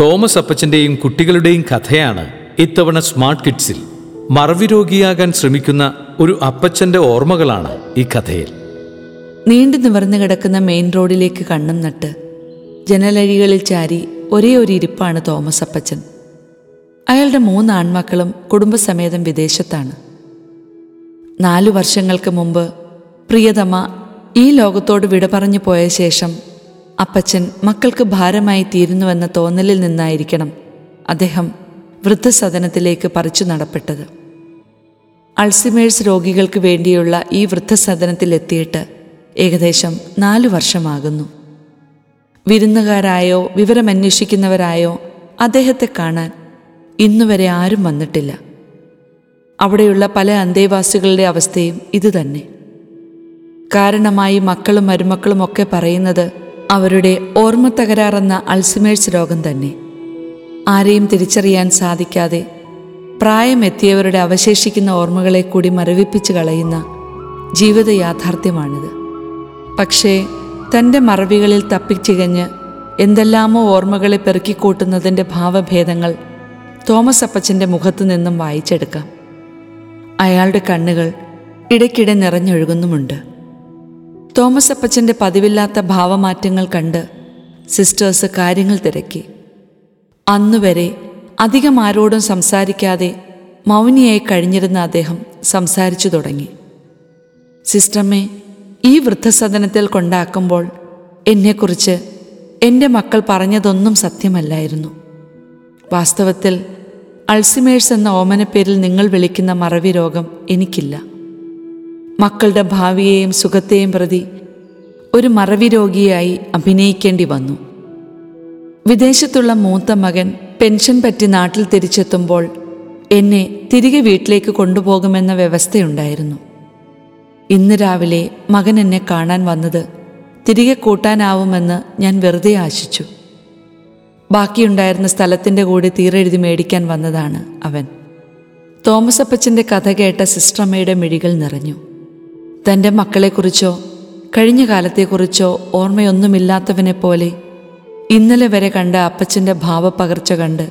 Thomas അപ്പച്ചന്റെയും കുട്ടികളുടെയും കഥയാണ് ഇത്തവണ സ്മാർട്ട് കിഡ്സിൽ. മറവി രോഗിയാകാൻ ശ്രമിക്കുന്ന ഒരു അപ്പച്ചന്റെ ഓർമ്മകളാണ് ഈ കഥയിൽ. നീണ്ടു നിവർന്നു കിടക്കുന്ന മെയിൻ റോഡിലേക്ക് കണ്ണും നട്ട് ജനലഴികളിൽ ചാരി ഒരേ ഒരു ഇരിപ്പാണ് തോമസ് അപ്പച്ചൻ. അയാളുടെ മൂന്ന് ആൺമക്കളും കുടുംബസമേതം വിദേശത്താണ്. നാലു വർഷങ്ങൾക്ക് മുമ്പ് പ്രിയതമ ഈ ലോകത്തോട് വിട പറഞ്ഞു പോയ ശേഷം അപ്പച്ചൻ മക്കൾക്ക് ഭാരമായി തീരുന്നുവെന്ന തോന്നലിൽ നിന്നായിരിക്കണം അദ്ദേഹം വൃദ്ധസദനത്തിലേക്ക് പറിച്ചു നടപ്പെട്ടത്. അൾസിമേഴ്സ് രോഗികൾക്ക് വേണ്ടിയുള്ള ഈ വൃദ്ധസദനത്തിലെത്തിയിട്ട് ഏകദേശം നാലു വർഷമാകുന്നു. വിരുന്നുകാരായോ വിവരമന്വേഷിക്കുന്നവരായോ അദ്ദേഹത്തെ കാണാൻ ഇന്നുവരെ ആരും വന്നിട്ടില്ല. അവിടെയുള്ള പല അന്തേവാസികളുടെ അവസ്ഥയും ഇതുതന്നെ. കാരണമായി മക്കളും മരുമക്കളും ഒക്കെ പറയുന്നത് അവരുടെ ഓർമ്മ തകരാറെന്ന അൾസിമേഴ്സ് രോഗം തന്നെ. ആരെയും തിരിച്ചറിയാൻ സാധിക്കാതെ പ്രായമെത്തിയവരുടെ അവശേഷിക്കുന്ന ഓർമ്മകളെ കൂടി മരവിപ്പിച്ച് കളയുന്ന ജീവിത യാഥാർത്ഥ്യമാണിത് പക്ഷേ തന്റെ മറവികളിൽ തപ്പിച്ചികഞ്ഞ് എന്തെല്ലാമോ ഓർമ്മകളെ പെറുക്കിക്കൂട്ടുന്നതിന്റെ ഭാവഭേദങ്ങൾ തോമസ് അപ്പച്ചന്റെ മുഖത്തു നിന്നും വായിച്ചെടുക്കാം. അയാളുടെ കണ്ണുകൾ ഇടയ്ക്കിടെ നിറഞ്ഞൊഴുകുന്നുമുണ്ട്. തോമസ് അപ്പച്ചന്റെ പതിവില്ലാത്ത ഭാവമാറ്റങ്ങൾ കണ്ട് സിസ്റ്റേഴ്സ് കാര്യങ്ങൾ തിരക്കി. അന്നുവരെ അധികം ആരോടും സംസാരിക്കാതെ മൗനിയായി കഴിഞ്ഞിരുന്ന അദ്ദേഹം സംസാരിച്ചു തുടങ്ങി. സിസ്റ്റമ്മേ ഈ വൃദ്ധസദനത്തിൽ കൊണ്ടാക്കുമ്പോൾ എന്നെക്കുറിച്ച് എന്റെ മക്കൾ പറഞ്ഞതൊന്നും സത്യമല്ലായിരുന്നു. വാസ്തവത്തിൽ അൾസിമേഴ്സ് എന്ന ഓമനപ്പേരിൽ നിങ്ങൾ വിളിക്കുന്ന മറവി രോഗം എനിക്കില്ല. മക്കളുടെ ഭാവിയെയും സുഖത്തെയും പ്രതി ഒരു മറവി രോഗിയായി അഭിനയിക്കേണ്ടി വന്നു. വിദേശത്തുള്ള മൂത്ത മകൻ പെൻഷൻ പറ്റി നാട്ടിൽ തിരിച്ചെത്തുമ്പോൾ എന്നെ തിരികെ വീട്ടിലേക്ക് കൊണ്ടുപോകുമെന്ന വ്യവസ്ഥയുണ്ടായിരുന്നു. ഇന്ന് രാവിലെ മകൻ എന്നെ കാണാൻ വന്നത് തിരികെ കൂട്ടാനാവുമെന്ന് ഞാൻ വെറുതെ ആശിച്ചു. ബാക്കിയുണ്ടായിരുന്ന സ്ഥലത്തിന്റെ കൂടെ തീരെഴുതി മേടിക്കാൻ വന്നതാണ് അവൻ. തോമസ് അപ്പച്ചന്റെ കഥ കേട്ട സിസ്റ്റമ്മയുടെ മിഴികൾ നിറഞ്ഞു. തന്റെ മക്കളെക്കുറിച്ചോ കഴിഞ്ഞ കാലത്തെക്കുറിച്ചോ ഓർമ്മയൊന്നുമില്ലാത്തവനെ പോലെ ഇന്നലെ വരെ കണ്ട അപ്പച്ചന്റെ ഭാവപ്പകർച്ച കണ്ട്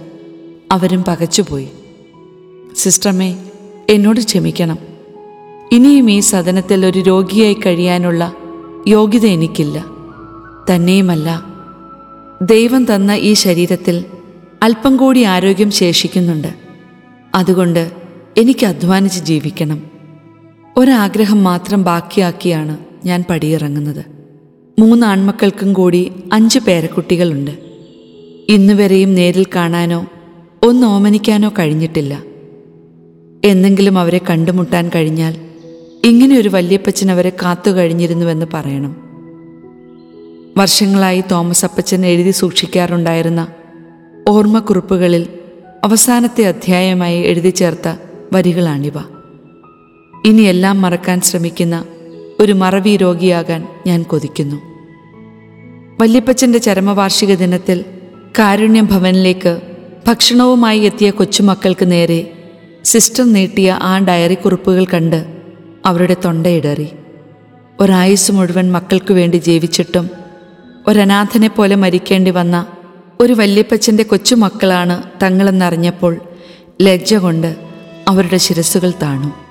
അവരും പകച്ചുപോയി. സിസ്റ്റർമേ എന്നോട് ക്ഷമിക്കണം. ഇനിയും ഈ സദനത്തിൽ ഒരു രോഗിയായി കഴിയാനുള്ള യോഗ്യത എനിക്കില്ല. തന്നെയുമല്ല ദൈവം തന്ന ഈ ശരീരത്തിൽ അല്പം കൂടി ആരോഗ്യം ശേഷിക്കുന്നുണ്ട്. അതുകൊണ്ട് എനിക്ക് അധ്വാനിച്ച് ജീവിക്കണം. ഒരാഗ്രഹം മാത്രം ബാക്കിയാക്കിയാണ് ഞാൻ പടിയിറങ്ങുന്നത്. മൂന്ന് ആൺമക്കൾക്കും കൂടി അഞ്ച് പേരക്കുട്ടികളുണ്ട്. ഇന്നുവരെയും നേരിൽ കാണാനോ ഒന്ന് ഓമനിക്കാനോ കഴിഞ്ഞിട്ടില്ല. എന്നെങ്കിലും അവരെ കണ്ടുമുട്ടാൻ കഴിഞ്ഞാൽ ഇങ്ങനെ ഒരു വല്യപ്പച്ചൻ അവരെ കാത്തു കഴിഞ്ഞിരുന്നുവെന്ന് പറയണം. വർഷങ്ങളായി തോമസ് അപ്പച്ചൻ എഴുതി സൂക്ഷിക്കാറുണ്ടായിരുന്ന ഓർമ്മക്കുറിപ്പുകളിൽ അവസാനത്തെ അധ്യായമായി എഴുതി ചേർത്ത വരികളാണിവ. ഇനി എല്ലാം മറക്കാൻ ശ്രമിക്കുന്ന ഒരു മറവി രോഗിയാകാൻ ഞാൻ കൊതിക്കുന്നു. വല്യപ്പച്ചന്റെ ചരമവാർഷിക ദിനത്തിൽ കാരുണ്യം ഭവനിലേക്ക് ഭക്ഷണവുമായി എത്തിയ കൊച്ചുമക്കൾക്ക് നേരെ സിസ്റ്റർ നീട്ടിയ ആ ഡയറി കുറിപ്പുകൾ കണ്ട് അവരുടെ തൊണ്ടയിടറി. ഒരായുസ് മുഴുവൻ മക്കൾക്കു വേണ്ടി ജീവിച്ചിട്ടും ഒരനാഥനെ പോലെ മരിക്കേണ്ടി വന്ന ഒരു വല്യപ്പച്ചന്റെ കൊച്ചുമക്കളാണ് തങ്ങളെന്നറിഞ്ഞപ്പോൾ ലജ്ജ കൊണ്ട് അവരുടെ ശിരസുകൾ താണു.